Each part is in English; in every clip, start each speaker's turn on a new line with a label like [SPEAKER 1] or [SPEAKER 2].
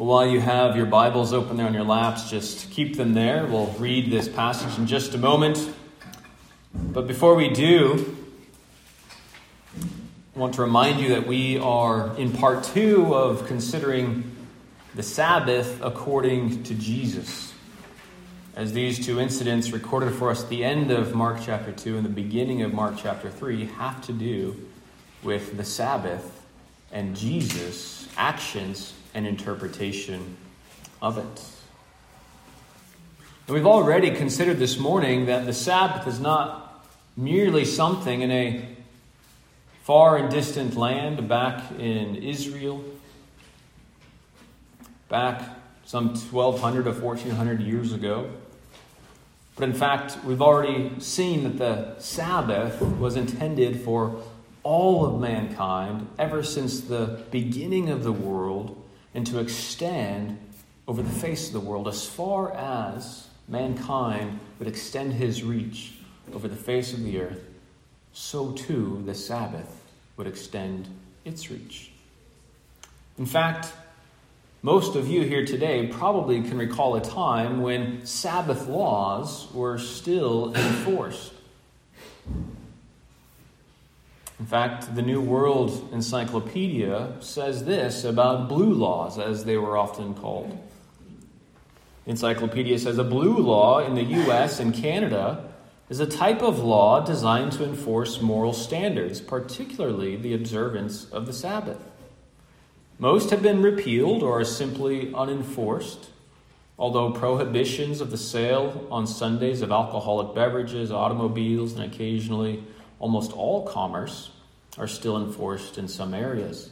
[SPEAKER 1] While you have your Bibles open there on your laps, just keep them there. We'll read this passage in just a moment. But before we do, I want to remind you that we are in part two of considering the Sabbath according to Jesus. As these two incidents recorded for us at the end of Mark chapter 2 and the beginning of Mark chapter 3 have to do with the Sabbath and Jesus' actions and interpretation of it. And we've already considered this morning that the Sabbath is not merely something in a far and distant land back in Israel, back some 1200 to 1400 years ago. But in fact, we've already seen that the Sabbath was intended for all of mankind ever since the beginning of the world and to extend over the face of the world as far as mankind would extend his reach over the face of the earth, so too the Sabbath would extend its reach. In fact, most of you here today probably can recall a time when Sabbath laws were still enforced. In fact, the New World Encyclopedia says this about blue laws, as they were often called. Encyclopedia says a blue law in the US and Canada is a type of law designed to enforce moral standards, particularly the observance of the Sabbath. Most have been repealed or are simply unenforced, although prohibitions of the sale on Sundays of alcoholic beverages, automobiles, and occasionally almost all commerce are still enforced in some areas.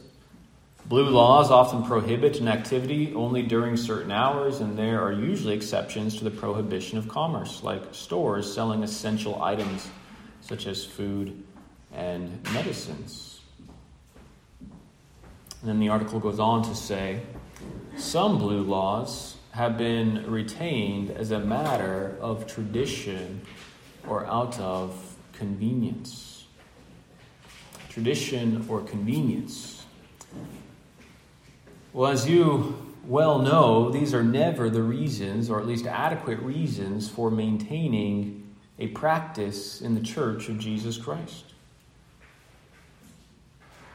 [SPEAKER 1] Blue laws often prohibit an activity only during certain hours, and there are usually exceptions to the prohibition of commerce, like stores selling essential items such as food and medicines. And then the article goes on to say some blue laws have been retained as a matter of tradition or out of convenience. Tradition or convenience. Well, as you well know, these are never the reasons, or at least adequate reasons, for maintaining a practice in the church of Jesus Christ.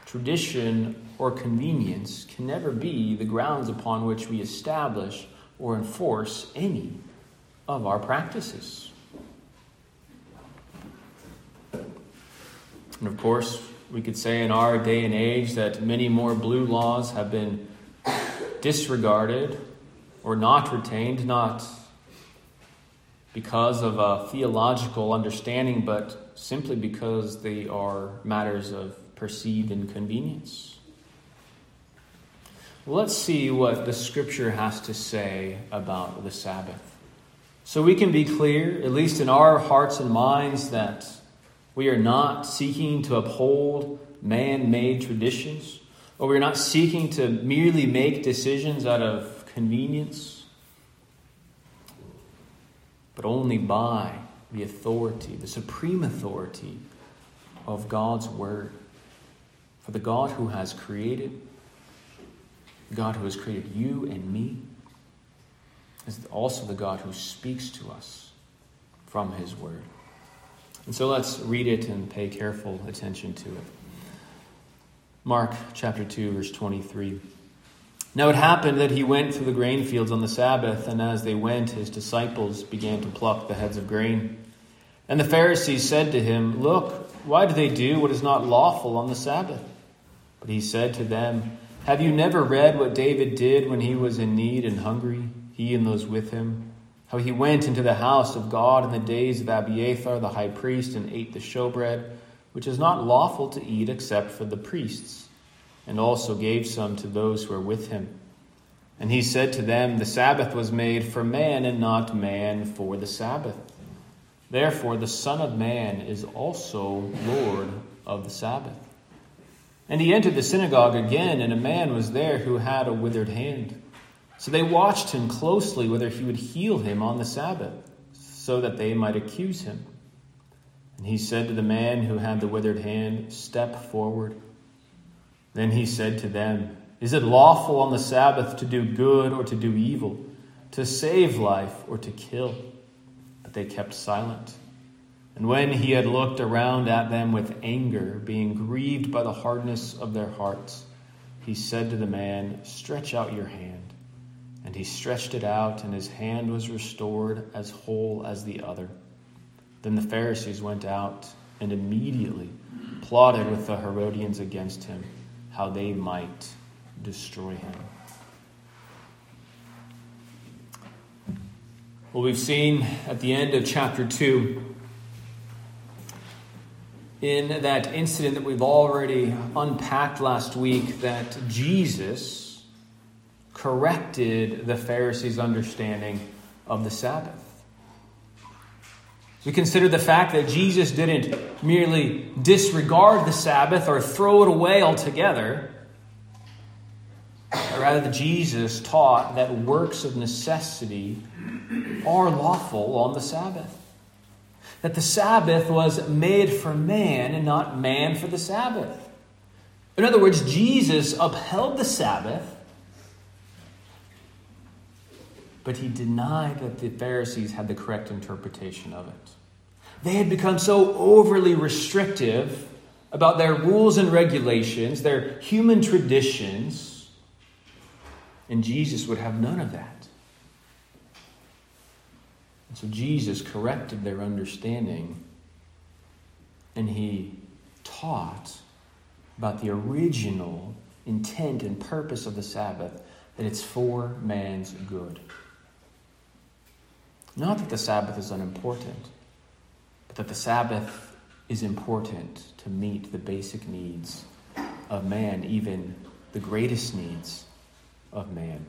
[SPEAKER 1] Tradition or convenience can never be the grounds upon which we establish or enforce any of our practices. And of course, we could say in our day and age that many more blue laws have been disregarded or not retained, not because of a theological understanding, but simply because they are matters of perceived inconvenience. Let's see what the scripture has to say about the Sabbath. So we can be clear, at least in our hearts and minds, that we are not seeking to uphold man made traditions, or we're not seeking to merely make decisions out of convenience, but only by the authority, the supreme authority of God's Word. For the God who has created, God who has created you and me, is also the God who speaks to us from His Word. And so let's read it and pay careful attention to it. Mark chapter 2, verse 23. Now it happened that he went through the grain fields on the Sabbath, and as they went, his disciples began to pluck the heads of grain. And the Pharisees said to him, Look, why do they do what is not lawful on the Sabbath? But he said to them, Have you never read what David did when he was in need and hungry, he and those with him? How he went into the house of God in the days of Abiathar the high priest and ate the showbread, which is not lawful to eat except for the priests, and also gave some to those who were with him. And he said to them, The Sabbath was made for man, and not man for the Sabbath. Therefore, the Son of Man is also Lord of the Sabbath. And he entered the synagogue again, and a man was there who had a withered hand. So they watched him closely whether he would heal him on the Sabbath, so that they might accuse him. And he said to the man who had the withered hand, Step forward. Then he said to them, Is it lawful on the Sabbath to do good or to do evil, to save life or to kill? But they kept silent. And when he had looked around at them with anger, being grieved by the hardness of their hearts, he said to the man, Stretch out your hand. And he stretched it out, and his hand was restored as whole as the other. Then the Pharisees went out and immediately plotted with the Herodians against him, how they might destroy him. Well, we've seen at the end of chapter 2 in that incident that we've already unpacked last week that Jesus corrected the Pharisees' understanding of the Sabbath. We consider the fact that Jesus didn't merely disregard the Sabbath or throw it away altogether. Rather, Jesus taught that works of necessity are lawful on the Sabbath that the Sabbath was made for man and not man for the Sabbath. In other words, Jesus upheld the Sabbath, but he denied that the Pharisees had the correct interpretation of it. They had become so overly restrictive about their rules and regulations, their human traditions, and Jesus would have none of that. And So Jesus corrected their understanding and he taught about the original intent and purpose of the Sabbath that it's for man's good. Not that the Sabbath is unimportant, but that the Sabbath is important to meet the basic needs of man, even the greatest needs of man.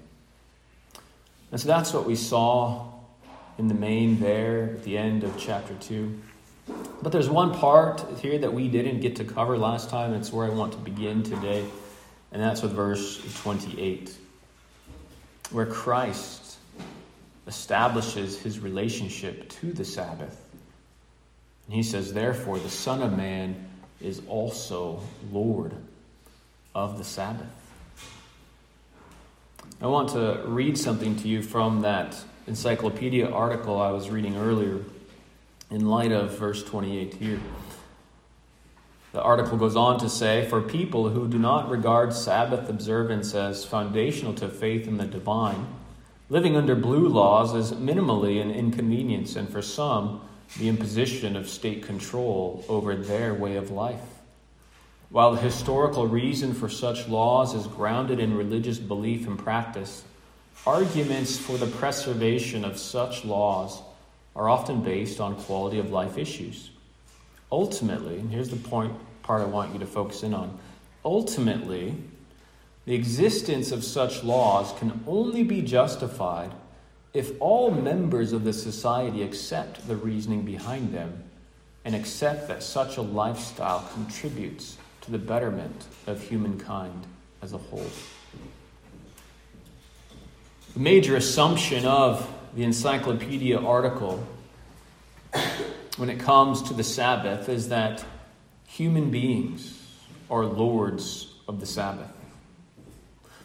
[SPEAKER 1] And so that's what we saw in the main there at the end of chapter 2. But there's one part here that we didn't get to cover last time. It's where I want to begin today, and that's with verse 28, where Christ establishes his relationship to the Sabbath. And he says, Therefore, the Son of Man is also Lord of the Sabbath. I want to read something to you from that encyclopedia article I was reading earlier in light of verse 28 here. The article goes on to say For people who do not regard Sabbath observance as foundational to faith in the divine, living under blue laws is minimally an inconvenience, and for some, the imposition of state control over their way of life. While the historical reason for such laws is grounded in religious belief and practice, Arguments for the preservation of such laws are often based on quality of life issues. Ultimately, and here's the point part I want you to focus in on. Ultimately, the existence of such laws can only be justified if all members of the society accept the reasoning behind them and accept that such a lifestyle contributes to the betterment of humankind as a whole. The major assumption of the encyclopedia article when it comes to the Sabbath is that human beings are lords of the Sabbath.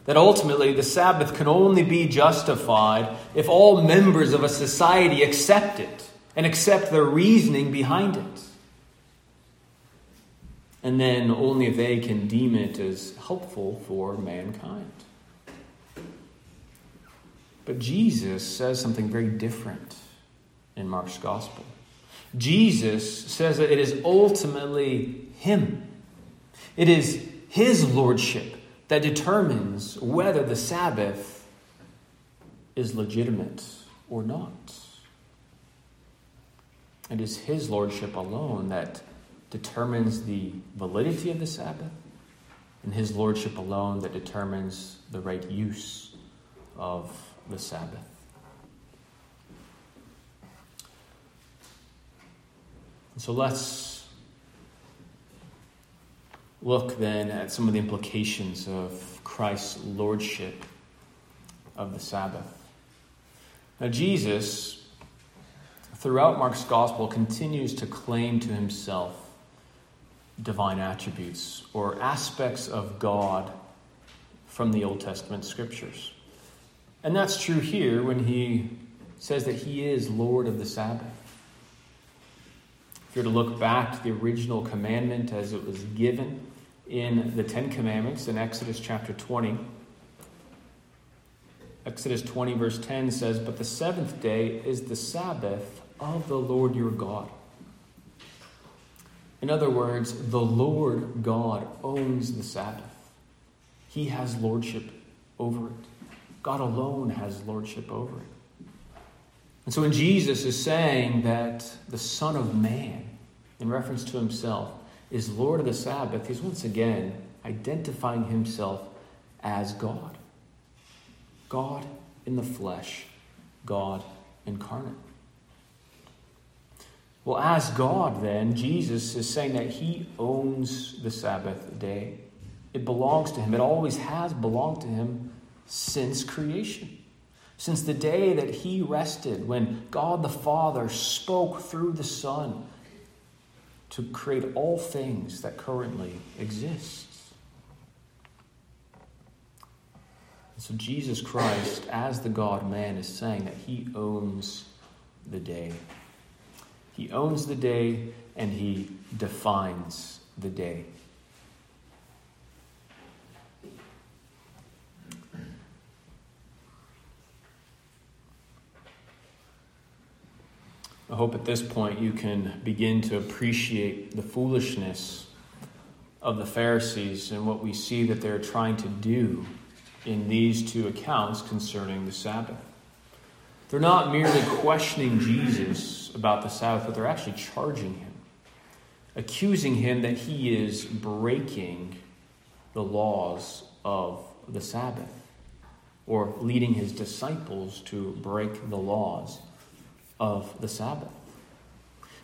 [SPEAKER 1] That ultimately the Sabbath can only be justified if all members of a society accept it and accept the reasoning behind it. And then only they can deem it as helpful for mankind. But Jesus says something very different in Mark's gospel. Jesus says that it is ultimately Him, it is His lordship that determines whether the Sabbath is legitimate or not. It is His lordship alone that determines the validity of the Sabbath, and His lordship alone that determines the right use of the Sabbath. So let's look then at some of the implications of Christ's lordship of the Sabbath. Now, Jesus, throughout Mark's gospel, continues to claim to himself divine attributes or aspects of God from the Old Testament scriptures. And that's true here when he says that he is Lord of the Sabbath. If you're to look back to the original commandment as it was given in the Ten Commandments in Exodus chapter 20, Exodus 20, verse 10 says, But the seventh day is the Sabbath of the Lord your God. In other words, the Lord God owns the Sabbath. He has lordship over it. God alone has lordship over it. And so when Jesus is saying that the Son of Man, in reference to himself, is Lord of the Sabbath, he's once again identifying himself as God. God in the flesh, God incarnate. Well, as God, then, Jesus is saying that he owns the Sabbath day. It belongs to him. It always has belonged to him since creation. Since the day that he rested, when God the Father spoke through the Son to create all things that currently exist. So Jesus Christ, as the God man, is saying that he owns the day. He owns the day and he defines the day. I hope at this point you can begin to appreciate the foolishness of the Pharisees and what we see that they're trying to do in these two accounts concerning the Sabbath. They're not merely questioning Jesus about the Sabbath, but they're actually charging him, accusing him that he is breaking the laws of the Sabbath, or leading his disciples to break the laws of the Sabbath.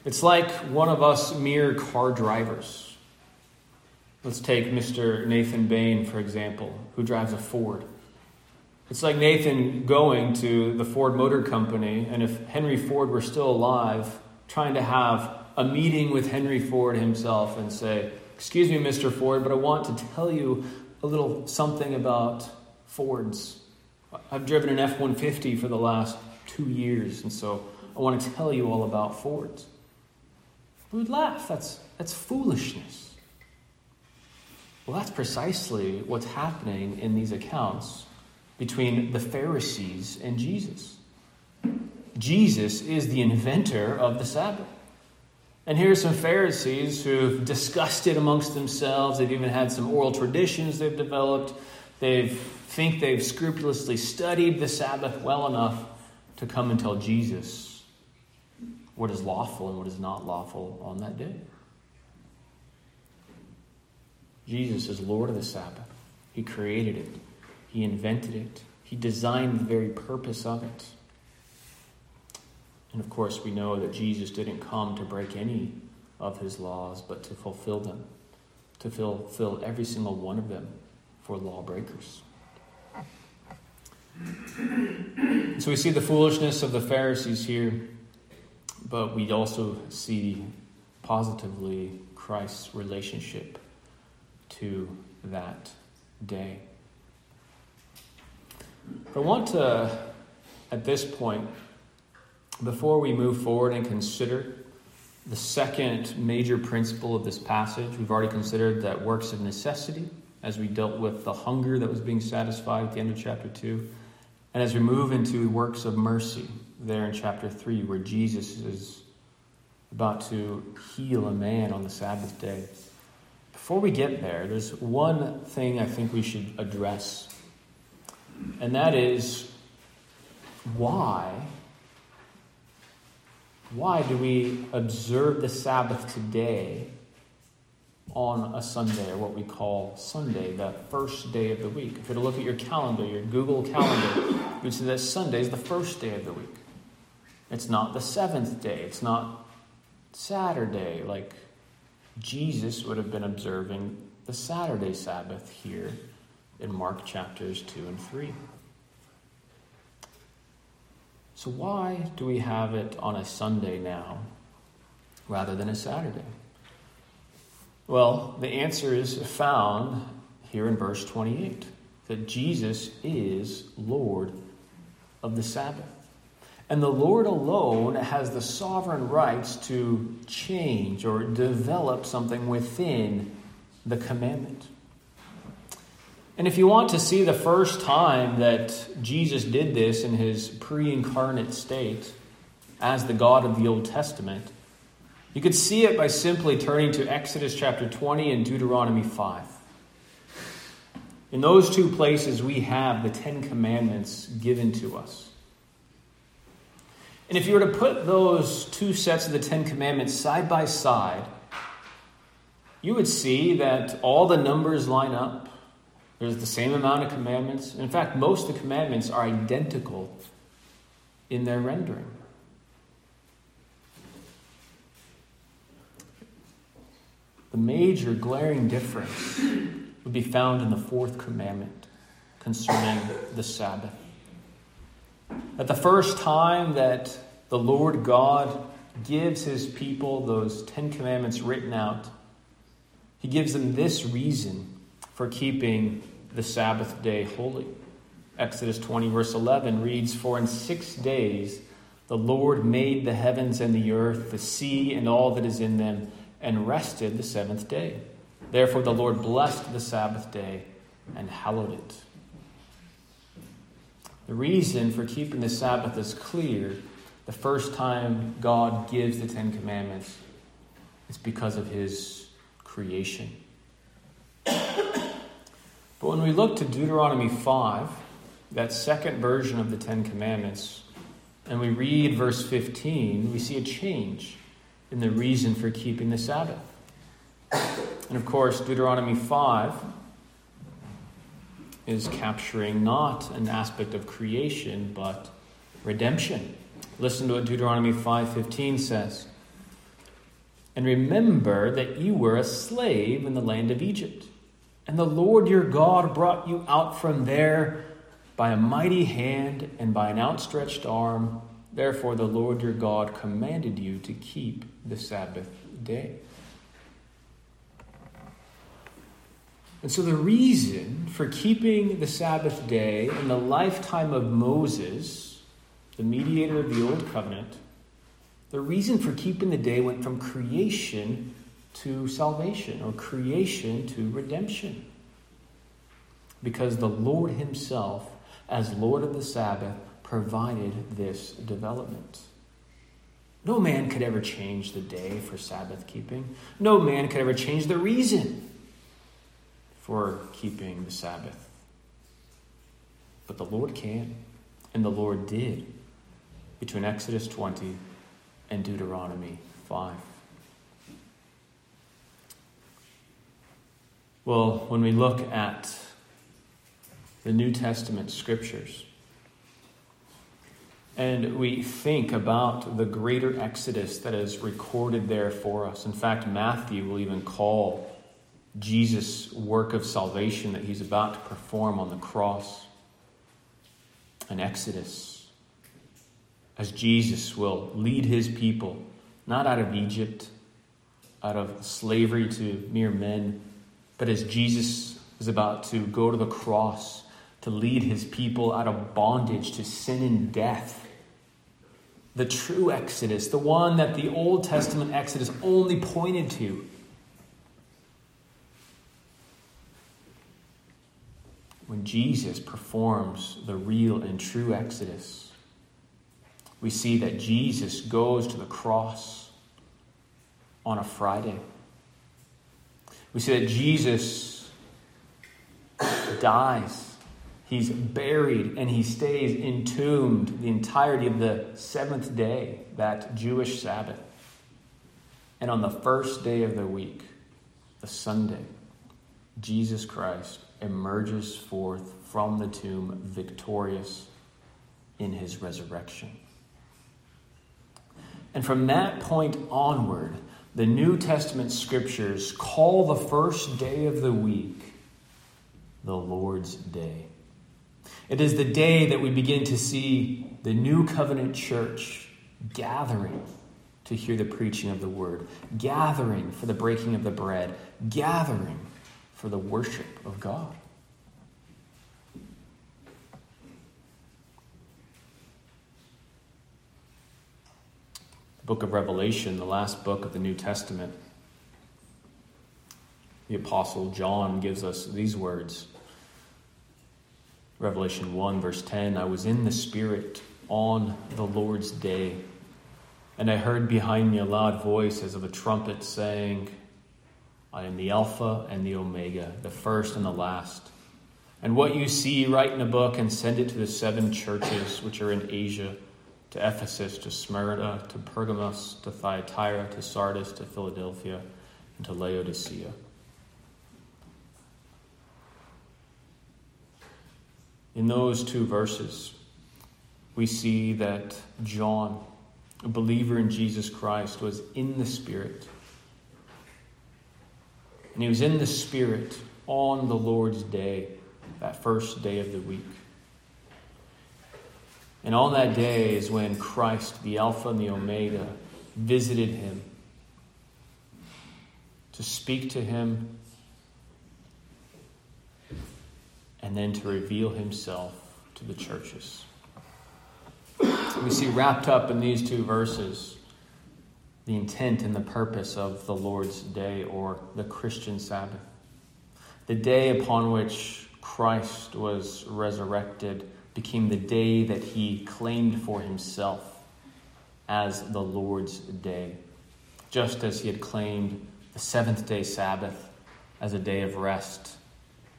[SPEAKER 1] It's like one of us mere car drivers Let's take Mr. Nathan Bain, for example, who drives a Ford. It's like Nathan going to the Ford Motor Company, and if Henry Ford were still alive, trying to have a meeting with Henry Ford himself and say, Excuse me, Mr. Ford, but I want to tell you a little something about Fords. I've driven an F 150 for the last two years, and so I want to tell you all about Fords. We would laugh. That's, that's foolishness. Well, that's precisely what's happening in these accounts between the Pharisees and Jesus. Jesus is the inventor of the Sabbath. And here are some Pharisees who've discussed it amongst themselves. They've even had some oral traditions they've developed. They think they've scrupulously studied the Sabbath well enough to come and tell Jesus what is lawful and what is not lawful on that day. Jesus is Lord of the Sabbath. He created it, He invented it, He designed the very purpose of it. And of course, we know that Jesus didn't come to break any of His laws, but to fulfill them, to fulfill every single one of them for lawbreakers. So we see the foolishness of the Pharisees here, but we also see positively Christ's relationship to that day. I want to, at this point, before we move forward and consider the second major principle of this passage, we've already considered that works of necessity as we dealt with the hunger that was being satisfied at the end of chapter 2. And as we move into works of mercy there in chapter 3, where Jesus is about to heal a man on the Sabbath day. Before we get there, there's one thing I think we should address, and that is why. Why do we observe the Sabbath today on a Sunday, or what we call Sunday, the first day of the week? If you were to look at your calendar, your Google calendar, you'd see that Sunday is the first day of the week. It's not the seventh day. It's not Saturday, like Jesus would have been observing the Saturday Sabbath here in Mark chapters 2 and 3. So, why do we have it on a Sunday now rather than a Saturday? Well, the answer is found here in verse 28. that Jesus is Lord of the Sabbath. And the Lord alone has the sovereign rights to change or develop something within the commandment. And if you want to see the first time that Jesus did this in his pre incarnate state as the God of the Old Testament, you could see it by simply turning to Exodus chapter 20 and Deuteronomy 5. In those two places, we have the Ten Commandments given to us. And if you were to put those two sets of the Ten Commandments side by side, you would see that all the numbers line up. There's the same amount of commandments. In fact, most of the commandments are identical in their rendering. The major glaring difference would be found in the fourth commandment concerning the Sabbath. At the first time that the Lord God gives his people those Ten Commandments written out, he gives them this reason for keeping the Sabbath day holy. Exodus 20, verse 11 reads For in six days the Lord made the heavens and the earth, the sea, and all that is in them, and rested the seventh day. Therefore the Lord blessed the Sabbath day and hallowed it. The reason for keeping the Sabbath is clear. The first time God gives the Ten Commandments, it's because of his creation. But when we look to Deuteronomy 5, that second version of the Ten Commandments, and we read verse 15, we see a change in the reason for keeping the Sabbath. And of course, Deuteronomy 5 is capturing not an aspect of creation, but redemption. Listen to what Deuteronomy 5:15 says. And remember that you were a slave in the land of Egypt, and the Lord your God brought you out from there by a mighty hand and by an outstretched arm. Therefore the Lord your God commanded you to keep the Sabbath day. And so, the reason for keeping the Sabbath day in the lifetime of Moses, the mediator of the Old Covenant, the reason for keeping the day went from creation to salvation, or creation to redemption. Because the Lord Himself, as Lord of the Sabbath, provided this development. No man could ever change the day for Sabbath keeping. No man could ever change the reason for keeping the Sabbath. But the Lord can, and the Lord did between Exodus 20 and Deuteronomy 5. Well, when we look at the New Testament scriptures, and we think about the greater exodus that is recorded there for us. In fact, Matthew will even call Jesus' work of salvation that he's about to perform on the cross. An exodus. As Jesus will lead his people, not out of Egypt, out of slavery to mere men, but as Jesus is about to go to the cross to lead his people out of bondage to sin and death. The true Exodus, the one that the Old Testament Exodus only pointed to. When Jesus performs the real and true Exodus, we see that Jesus goes to the cross on a Friday. We see that Jesus dies, he's buried, and he stays entombed the entirety of the seventh day, that Jewish Sabbath. And on the first day of the week, the Sunday, Jesus Christ emerges forth from the tomb victorious in his resurrection. And from that point onward, the New Testament scriptures call the first day of the week the Lord's Day. It is the day that we begin to see the New Covenant church gathering to hear the preaching of the word, gathering for the breaking of the bread, gathering for the worship of God. The book of Revelation, the last book of the New Testament, the Apostle John gives us these words. Revelation 1, verse 10 I was in the Spirit on the Lord's day, and I heard behind me a loud voice as of a trumpet saying, I am the Alpha and the Omega, the first and the last. And what you see, write in a book and send it to the seven churches which are in Asia to Ephesus, to Smyrna, to Pergamos, to Thyatira, to Sardis, to Philadelphia, and to Laodicea. In those two verses, we see that John, a believer in Jesus Christ, was in the Spirit. And he was in the Spirit on the Lord's day, that first day of the week. And on that day is when Christ, the Alpha and the Omega, visited him to speak to him and then to reveal himself to the churches. We see wrapped up in these two verses the intent and the purpose of the Lord's Day or the Christian Sabbath. The day upon which Christ was resurrected became the day that he claimed for himself as the Lord's Day, just as he had claimed the seventh day Sabbath as a day of rest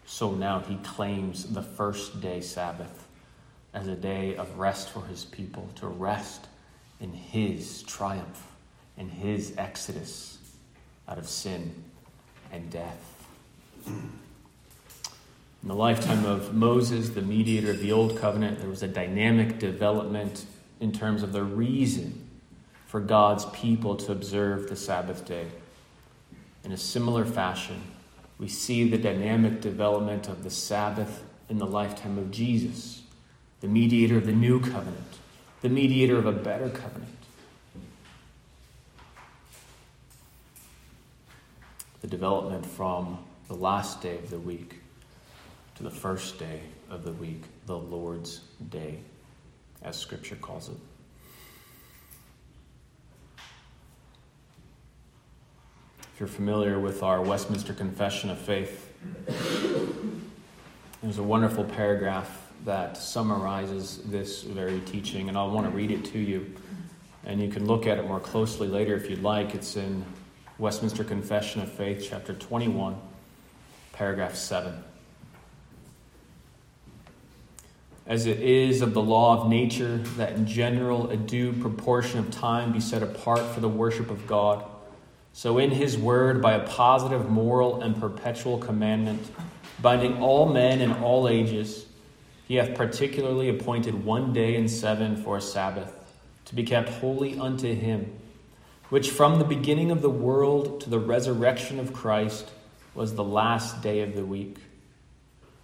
[SPEAKER 1] so now he claims the first day Sabbath as a day of rest for his people, to rest in his triumph, in his exodus out of sin and death. In the lifetime of Moses, the mediator of the Old Covenant, there was a dynamic development in terms of the reason for God's people to observe the Sabbath day. In a similar fashion, we see the dynamic development of the Sabbath in the lifetime of Jesus, the mediator of the new covenant, the mediator of a better covenant. The development from the last day of the week to the first day of the week, the Lord's day, as Scripture calls it. If you're familiar with our Westminster Confession of Faith, there's a wonderful paragraph that summarizes this very teaching, and I want to read it to you. And you can look at it more closely later if you'd like. It's in Westminster Confession of Faith, chapter 21, paragraph 7. As it is of the law of nature that in general a due proportion of time be set apart for the worship of God so, in his word, by a positive, moral, and perpetual commandment, binding all men in all ages, he hath particularly appointed one day in seven for a Sabbath, to be kept holy unto him, which from the beginning of the world to the resurrection of Christ was the last day of the week,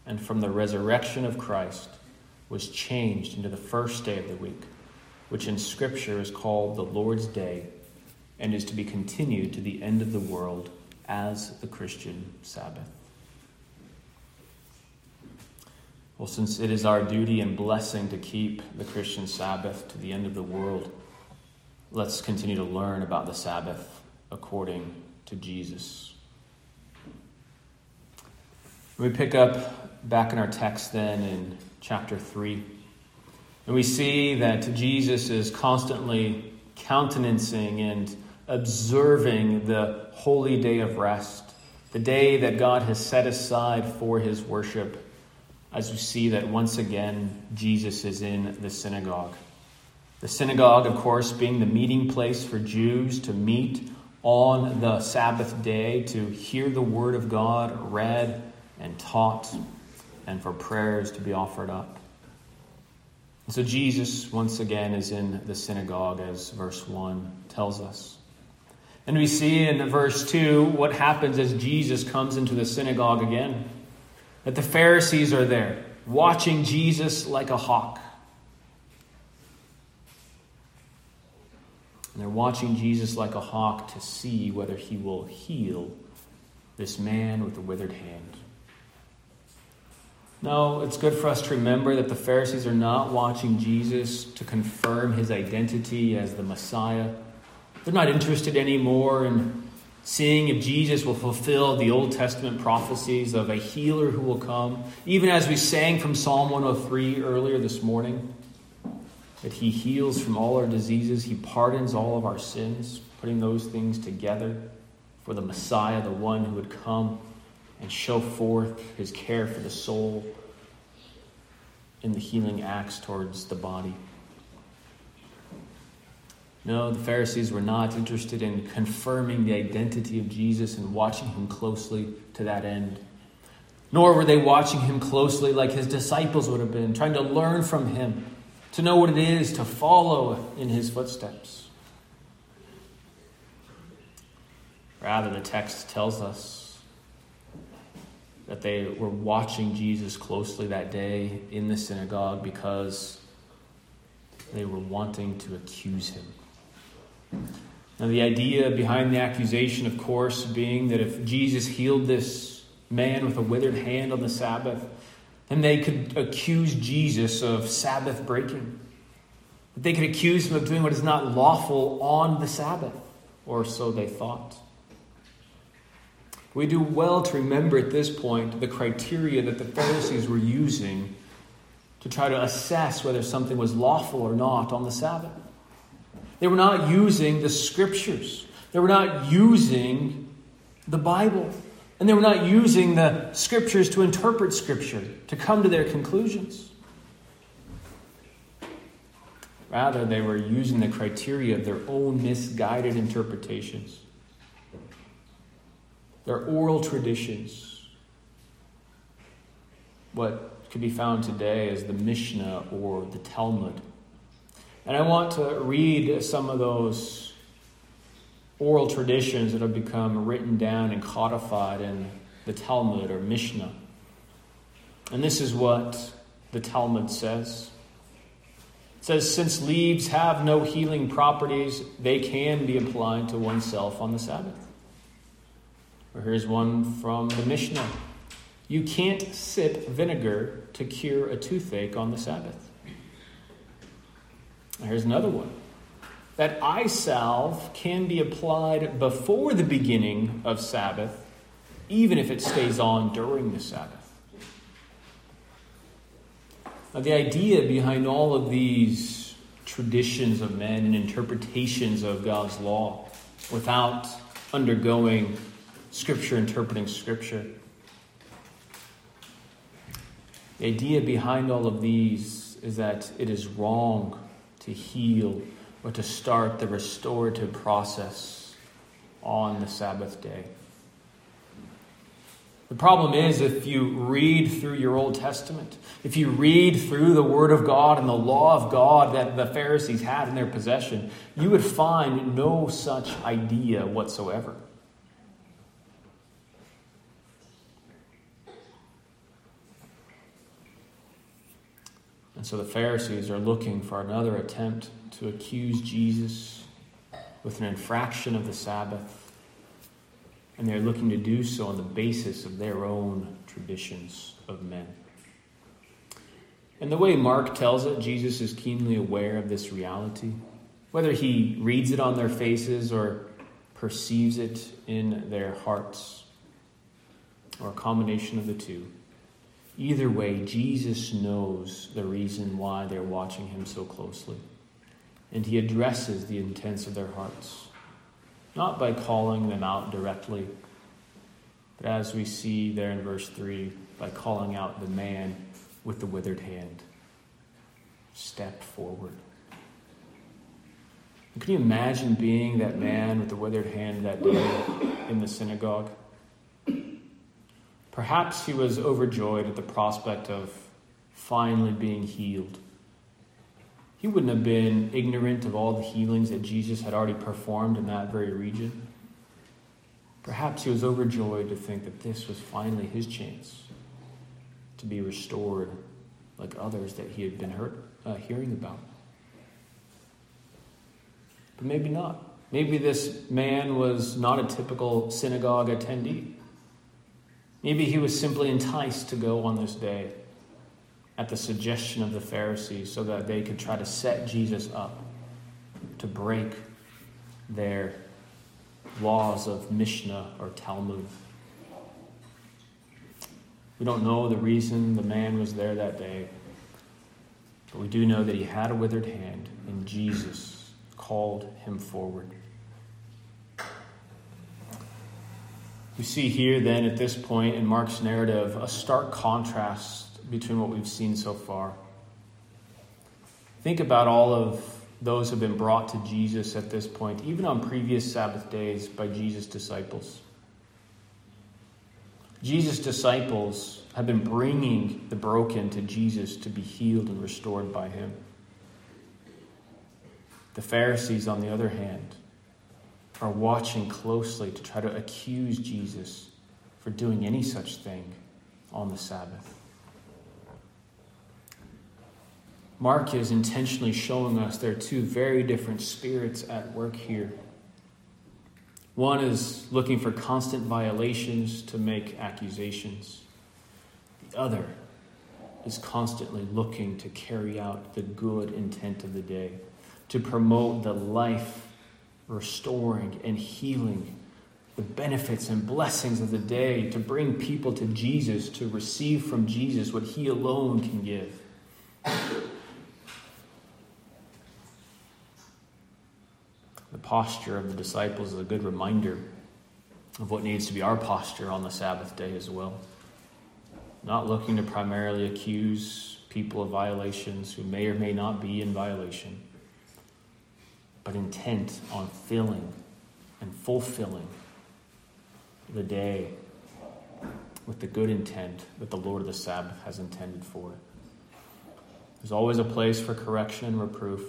[SPEAKER 1] and from the resurrection of Christ was changed into the first day of the week, which in Scripture is called the Lord's Day and is to be continued to the end of the world as the Christian Sabbath. Well, since it is our duty and blessing to keep the Christian Sabbath to the end of the world, let's continue to learn about the Sabbath according to Jesus. We pick up back in our text then in chapter 3, and we see that Jesus is constantly countenancing and observing the holy day of rest, the day that God has set aside for his worship, as we see that once again Jesus is in the synagogue. The synagogue, of course, being the meeting place for Jews to meet on the Sabbath day to hear the Word of God read and taught, and for prayers to be offered up. so Jesus, once again, is in the synagogue, as verse 1 tells us. And we see in verse 2 what happens as Jesus comes into the synagogue again. That the Pharisees are there, watching Jesus like a hawk. And they're watching Jesus like a hawk to see whether he will heal this man with the withered hand. No, it's good for us to remember that the Pharisees are not watching Jesus to confirm his identity as the Messiah They're not interested anymore in seeing if Jesus will fulfill the Old Testament prophecies of a healer who will come. Even as we sang from Psalm 103 earlier this morning, that he heals from all our diseases, he pardons all of our sins, putting those things together for the Messiah, the one who would come and show forth his care for the soul in the healing acts towards the body. No, the Pharisees were not interested in confirming the identity of Jesus and watching him closely to that end. Nor were they watching him closely like his disciples would have been, trying to learn from him, to know what it is to follow in his footsteps. Rather, the text tells us that they were watching Jesus closely that day in the synagogue because they were wanting to accuse him. Now, the idea behind the accusation, of course, being that if Jesus healed this man with a withered hand on the Sabbath, then they could accuse Jesus of Sabbath breaking. They could accuse him of doing what is not lawful on the Sabbath, or so they thought. We do well to remember at this point the criteria that the Pharisees were using to try to assess whether something was lawful or not on the Sabbath. They were not using the scriptures, they were not using the Bible, and they were not using the scriptures to interpret scripture, to come to their conclusions. Rather, they were using the criteria of their own misguided interpretations their oral traditions, what could be found today as the Mishnah or the Talmud. And I want to read some of those oral traditions that have become written down and codified in the Talmud or Mishnah. And this is what the Talmud says. It says, Since leaves have no healing properties, they can be applied to oneself on the Sabbath. Or here's one from the Mishnah You can't sip vinegar to cure a toothache on the Sabbath. here's another one. That eye salve can be applied before the beginning of Sabbath, even if it stays on during the Sabbath. Now, the idea behind all of these traditions of men and interpretations of God's law without undergoing Scripture interpreting Scripture. The idea behind all of these is that it is wrong to heal or to start the restorative process on the Sabbath day. The problem is, if you read through your Old Testament, if you read through the Word of God and the law of God that the Pharisees had in their possession, you would find no such idea whatsoever. And so the Pharisees are looking for another attempt to accuse Jesus with an infraction of the Sabbath. And they're looking to do so on the basis of their own traditions of men. And the way Mark tells it, Jesus is keenly aware of this reality. Whether he reads it on their faces or perceives it in their hearts, or a combination of the two. Either way, Jesus knows the reason why they're watching him so closely. And he addresses the intents of their hearts, not by calling them out directly, but as we see there in verse 3, by calling out the man with the withered hand. Step forward. Can you imagine being that man with the withered hand that day in the synagogue? Perhaps he was overjoyed at the prospect of finally being healed. He wouldn't have been ignorant of all the healings that Jesus had already performed in that very region. Perhaps he was overjoyed to think that this was finally his chance to be restored like others that he had been heard, uh, hearing about. But maybe not. Maybe this man was not a typical synagogue attendee. Maybe he was simply enticed to go on this day at the suggestion of the Pharisees so that they could try to set Jesus up to break their laws of Mishnah or Talmud. We don't know the reason the man was there that day, but we do know that he had a withered hand, and Jesus called him forward. We see here, then, at this point in Mark's narrative, a stark contrast between what we've seen so far. Think about all of those who have been brought to Jesus at this point, even on previous Sabbath days by Jesus' disciples. Jesus' disciples have been bringing the broken to Jesus to be healed and restored by him. The Pharisees, on the other hand, are watching closely to try to accuse Jesus for doing any such thing on the Sabbath. Mark is intentionally showing us there are two very different spirits at work here. One is looking for constant violations to make accusations. The other is constantly looking to carry out the good intent of the day, to promote the life restoring and healing, the benefits and blessings of the day, to bring people to Jesus, to receive from Jesus what He alone can give. The posture of the disciples is a good reminder of what needs to be our posture on the Sabbath day as well. Not looking to primarily accuse people of violations who may or may not be in violation, but intent on filling and fulfilling the day with the good intent that the Lord of the Sabbath has intended for it. There's always a place for correction and reproof.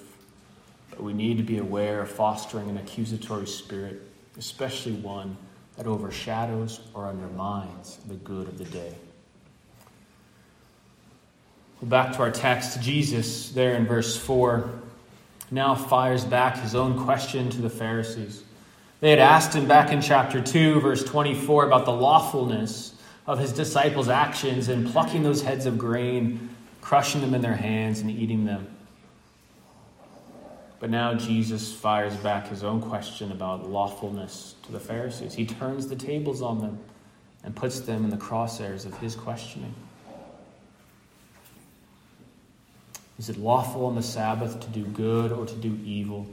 [SPEAKER 1] But we need to be aware of fostering an accusatory spirit, especially one that overshadows or undermines the good of the day. Well, back to our text, Jesus, there in verse 4, now fires back his own question to the Pharisees. They had asked him back in chapter 2, verse 24, about the lawfulness of his disciples' actions in plucking those heads of grain, crushing them in their hands, and eating them. But now Jesus fires back his own question about lawfulness to the Pharisees. He turns the tables on them and puts them in the crosshairs of his questioning. Is it lawful on the Sabbath to do good or to do evil,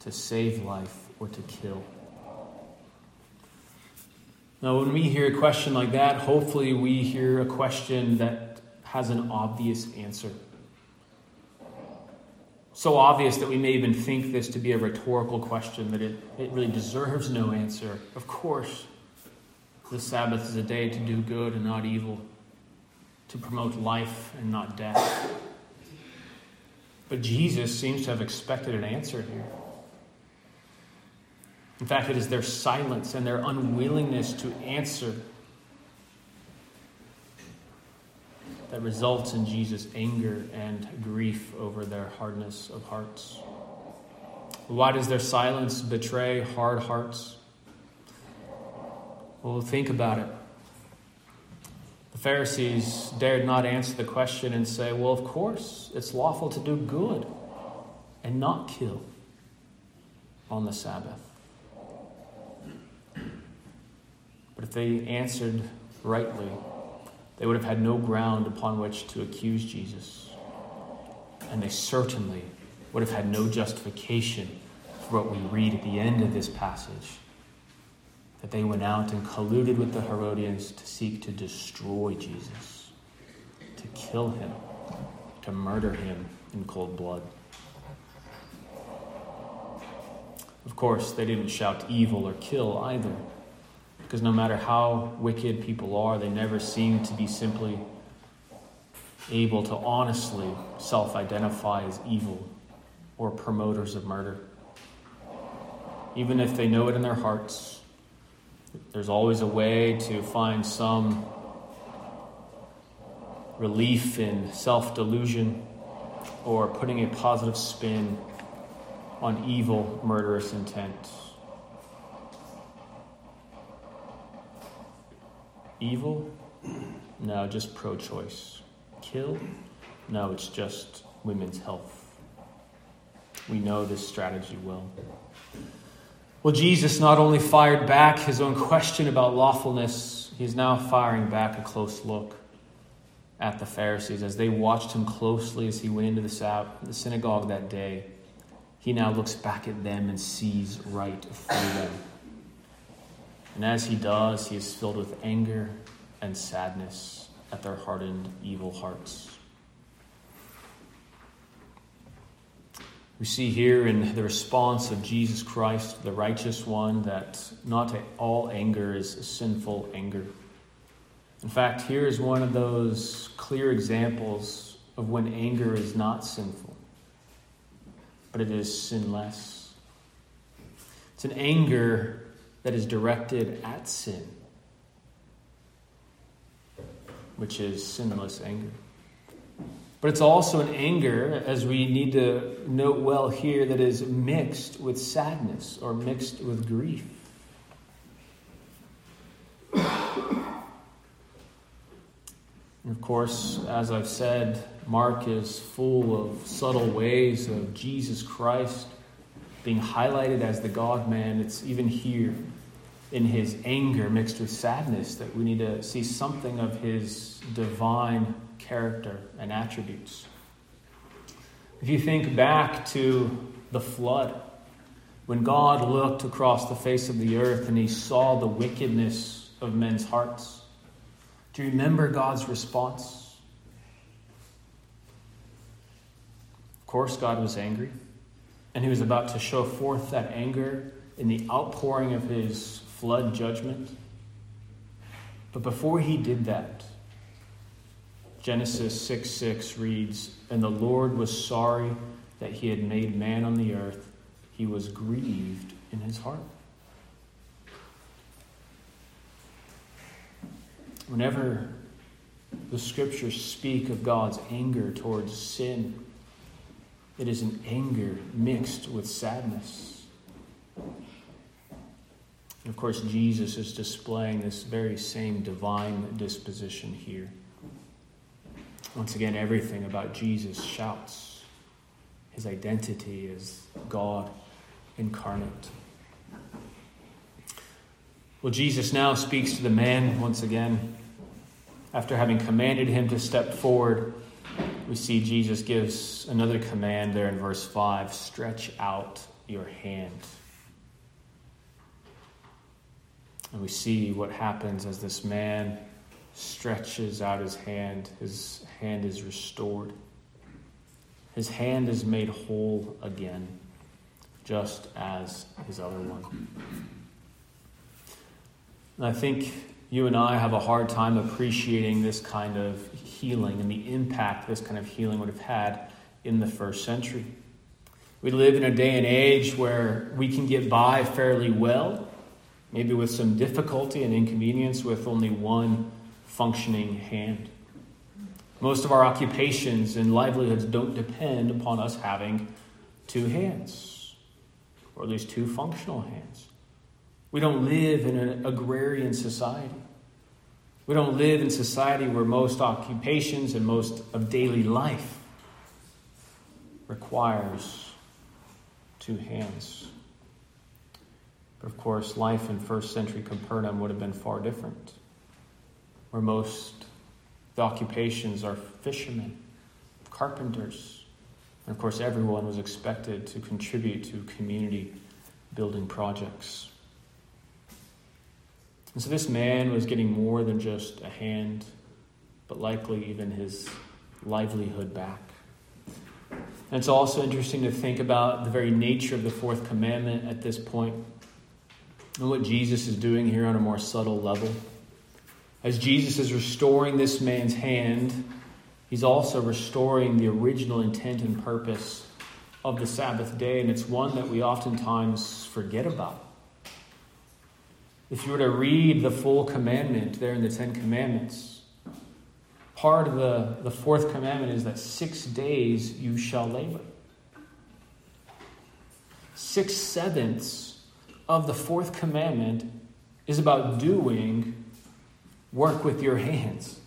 [SPEAKER 1] to save life or to kill? Now, when we hear a question like that, hopefully we hear a question that has an obvious answer so obvious that we may even think this to be a rhetorical question that it, it really deserves no answer. Of course, the Sabbath is a day to do good and not evil, to promote life and not death. But Jesus seems to have expected an answer here. In fact, it is their silence and their unwillingness to answer that results in Jesus' anger and grief over their hardness of hearts. Why does their silence betray hard hearts? Well, think about it. The Pharisees dared not answer the question and say, Well, of course, it's lawful to do good and not kill on the Sabbath. But if they answered rightly, they would have had no ground upon which to accuse Jesus. And they certainly would have had no justification for what we read at the end of this passage that they went out and colluded with the Herodians to seek to destroy Jesus, to kill him, to murder him in cold blood. Of course, they didn't shout evil or kill either. Because no matter how wicked people are, they never seem to be simply able to honestly self identify as evil or promoters of murder. Even if they know it in their hearts, there's always a way to find some relief in self delusion or putting a positive spin on evil, murderous intent. Evil? No, just pro choice. Kill? No, it's just women's health. We know this strategy well. Well, Jesus not only fired back his own question about lawfulness, he's now firing back a close look at the Pharisees as they watched him closely as he went into the synagogue that day. He now looks back at them and sees right through them. And as he does, he is filled with anger and sadness at their hardened, evil hearts. We see here in the response of Jesus Christ, the righteous one, that not all anger is sinful anger. In fact, here is one of those clear examples of when anger is not sinful, but it is sinless. It's an anger that is directed at sin, which is sinless anger. But it's also an anger, as we need to note well here, that is mixed with sadness or mixed with grief. And of course, as I've said, Mark is full of subtle ways of Jesus Christ being highlighted as the God man. It's even here in his anger mixed with sadness that we need to see something of his divine character and attributes. If you think back to the flood, when God looked across the face of the earth and he saw the wickedness of men's hearts, do you remember God's response? Of course, God was angry, and he was about to show forth that anger in the outpouring of his flood judgment. But before he did that, Genesis 6 6 reads, And the Lord was sorry that he had made man on the earth. He was grieved in his heart. Whenever the scriptures speak of God's anger towards sin, it is an anger mixed with sadness. And of course, Jesus is displaying this very same divine disposition here. Once again, everything about Jesus shouts his identity as God incarnate. Well, Jesus now speaks to the man once again. After having commanded him to step forward, we see Jesus gives another command there in verse 5 stretch out your hand. And we see what happens as this man stretches out his hand, his hand is restored. His hand is made whole again, just as his other one. And I think you and I have a hard time appreciating this kind of healing and the impact this kind of healing would have had in the first century. We live in a day and age where we can get by fairly well, maybe with some difficulty and inconvenience with only one functioning hand. Most of our occupations and livelihoods don't depend upon us having two hands, or at least two functional hands. We don't live in an agrarian society. We don't live in society where most occupations and most of daily life requires two hands. But of course, life in first century Capernaum would have been far different, where most the occupations are fishermen, carpenters, and of course, everyone was expected to contribute to community building projects. And so this man was getting more than just a hand, but likely even his livelihood back. And it's also interesting to think about the very nature of the fourth commandment at this point and what Jesus is doing here on a more subtle level. As Jesus is restoring this man's hand, he's also restoring the original intent and purpose of the Sabbath day, and it's one that we oftentimes forget about. If you were to read the full commandment there in the Ten Commandments, part of the, the fourth commandment is that six days you shall labor. Six sevenths of the fourth commandment is about doing Work with your hands.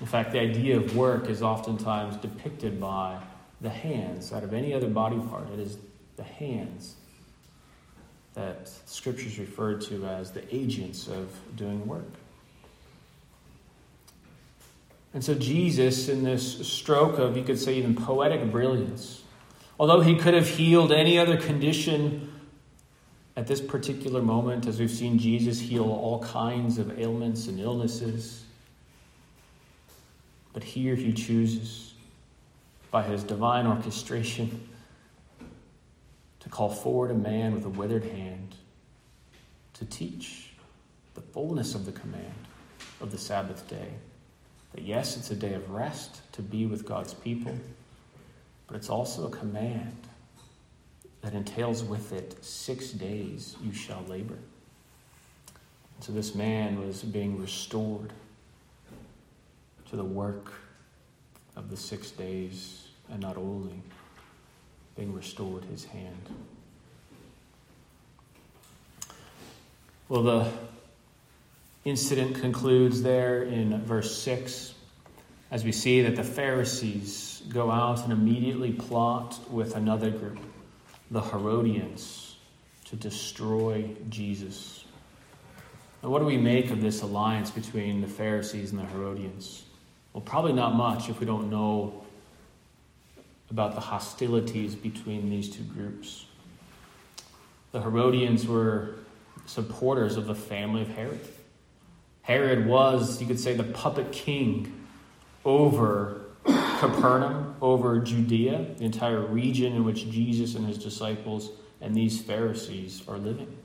[SPEAKER 1] In fact, the idea of work is oftentimes depicted by the hands. Out of any other body part, it is the hands that scriptures referred to as the agents of doing work. And so, Jesus, in this stroke of, you could say, even poetic brilliance, although he could have healed any other condition at this particular moment, as we've seen Jesus heal all kinds of ailments and illnesses, but here he chooses, by his divine orchestration, to call forward a man with a withered hand to teach the fullness of the command of the Sabbath day. That yes, it's a day of rest to be with God's people, but it's also a command that entails with it six days you shall labor. So this man was being restored to the work of the six days, and not only being restored his hand. Well, the incident concludes there in verse 6 as we see that the Pharisees go out and immediately plot with another group, the Herodians, to destroy Jesus. Now, what do we make of this alliance between the Pharisees and the Herodians? Well, probably not much if we don't know about the hostilities between these two groups. The Herodians were supporters of the family of Herod. Herod was, you could say, the puppet king over Capernaum, over Judea, the entire region in which Jesus and his disciples and these Pharisees are living.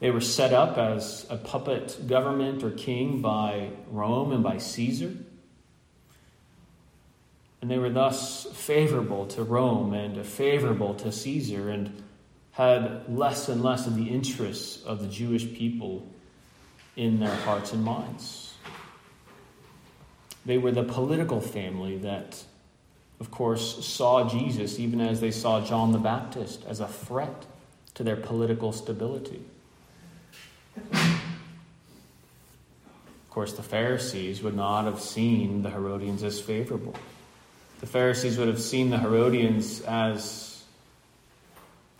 [SPEAKER 1] They were set up as a puppet government or king by Rome and by Caesar. And they were thus favorable to Rome and favorable to Caesar and had less and less of the interests of the Jewish people in their hearts and minds. They were the political family that, of course, saw Jesus, even as they saw John the Baptist, as a threat to their political stability. Of course, the Pharisees would not have seen the Herodians as favorable. The Pharisees would have seen the Herodians as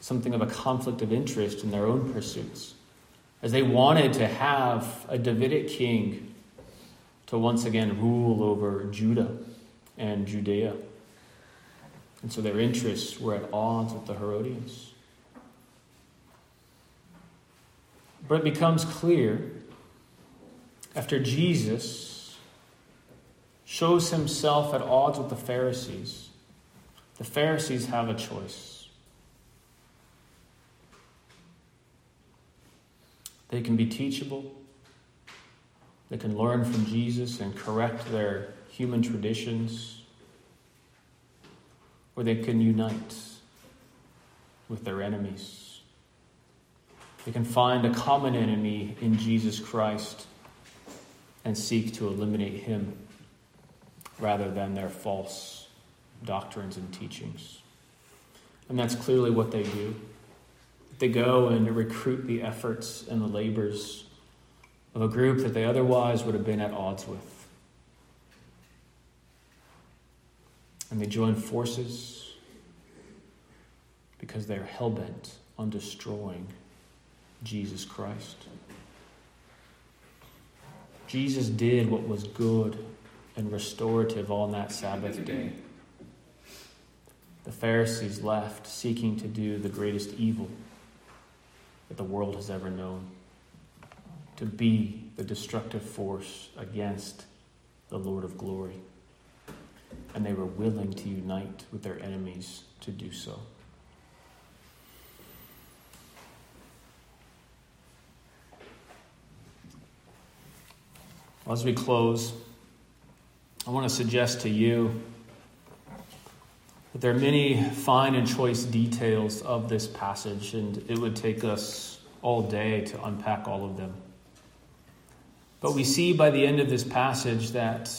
[SPEAKER 1] something of a conflict of interest in their own pursuits, as they wanted to have a Davidic king to once again rule over Judah and Judea. And so their interests were at odds with the Herodians. But it becomes clear after Jesus shows himself at odds with the Pharisees, the Pharisees have a choice. They can be teachable, they can learn from Jesus and correct their human traditions, or they can unite with their enemies. They can find a common enemy in Jesus Christ and seek to eliminate him rather than their false doctrines and teachings. And that's clearly what they do. They go and recruit the efforts and the labors of a group that they otherwise would have been at odds with. And they join forces because they're hell bent on destroying Jesus Christ. Jesus did what was good and restorative on that Sabbath day. The Pharisees left seeking to do the greatest evil that the world has ever known to be the destructive force against the Lord of glory. And they were willing to unite with their enemies to do so. As we close, I want to suggest to you that there are many fine and choice details of this passage, and it would take us all day to unpack all of them. But we see by the end of this passage that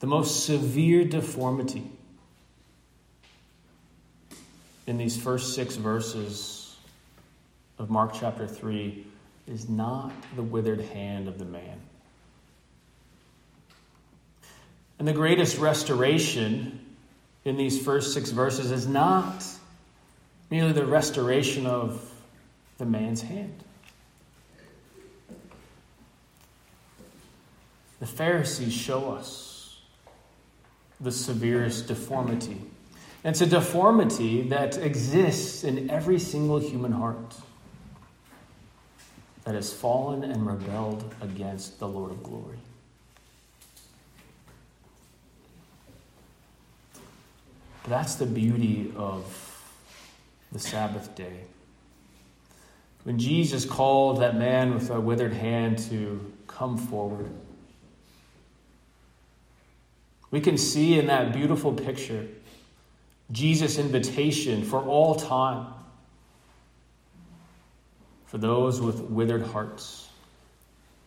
[SPEAKER 1] the most severe deformity in these first six verses of Mark chapter 3 is not the withered hand of the man. And the greatest restoration in these first six verses is not merely the restoration of the man's hand. The Pharisees show us the severest deformity. And it's a deformity that exists in every single human heart that has fallen and rebelled against the Lord of glory. That's the beauty of the Sabbath day. When Jesus called that man with a withered hand to come forward, we can see in that beautiful picture Jesus' invitation for all time for those with withered hearts,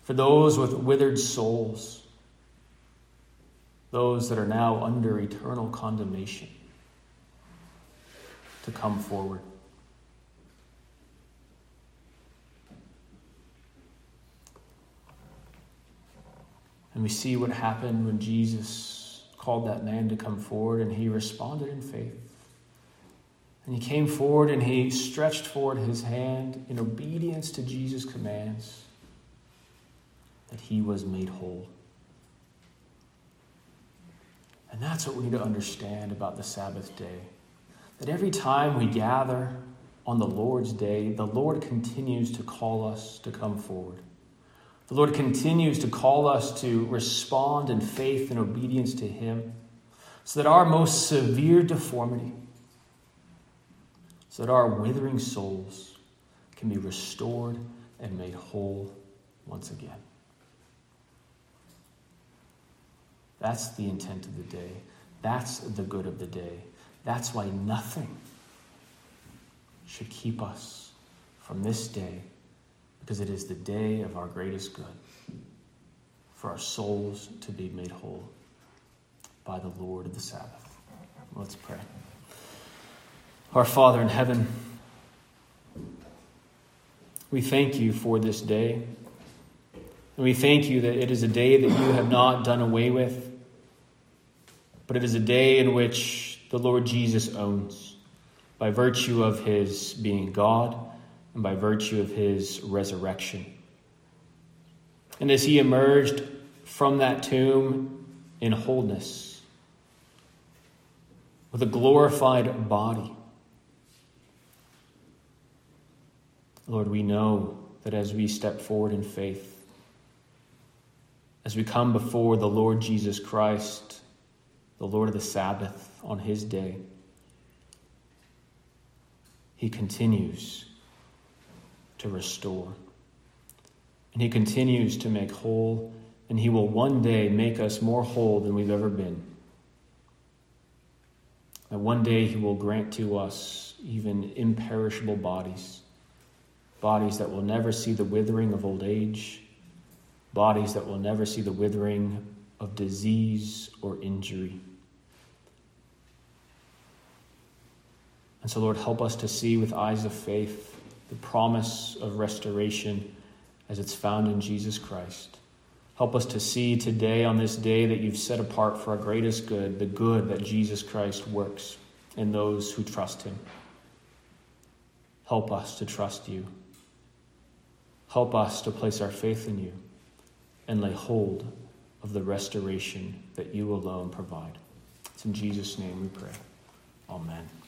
[SPEAKER 1] for those with withered souls, those that are now under eternal condemnation to come forward. And we see what happened when Jesus called that man to come forward, and he responded in faith. And he came forward and he stretched forward his hand in obedience to Jesus' commands that he was made whole. And that's what we need to understand about the Sabbath day. That every time we gather on the Lord's day, the Lord continues to call us to come forward. The Lord continues to call us to respond in faith and obedience to Him so that our most severe deformity, so that our withering souls can be restored and made whole once again. That's the intent of the day. That's the good of the day. That's why nothing should keep us from this day, because it is the day of our greatest good, for our souls to be made whole by the Lord of the Sabbath. Let's pray. Our Father in heaven, we thank you for this day. And we thank you that it is a day that you have not done away with, but it is a day in which the Lord Jesus owns by virtue of his being God and by virtue of his resurrection. And as he emerged from that tomb in wholeness, with a glorified body, Lord, we know that as we step forward in faith, as we come before the Lord Jesus Christ, the Lord of the Sabbath, on his day, he continues to restore. And he continues to make whole, and he will one day make us more whole than we've ever been. That one day he will grant to us even imperishable bodies, bodies that will never see the withering of old age, bodies that will never see the withering of disease or injury. And so, Lord, help us to see with eyes of faith the promise of restoration as it's found in Jesus Christ. Help us to see today, on this day that you've set apart for our greatest good, the good that Jesus Christ works in those who trust him. Help us to trust you. Help us to place our faith in you and lay hold of the restoration that you alone provide. It's in Jesus' name we pray. Amen.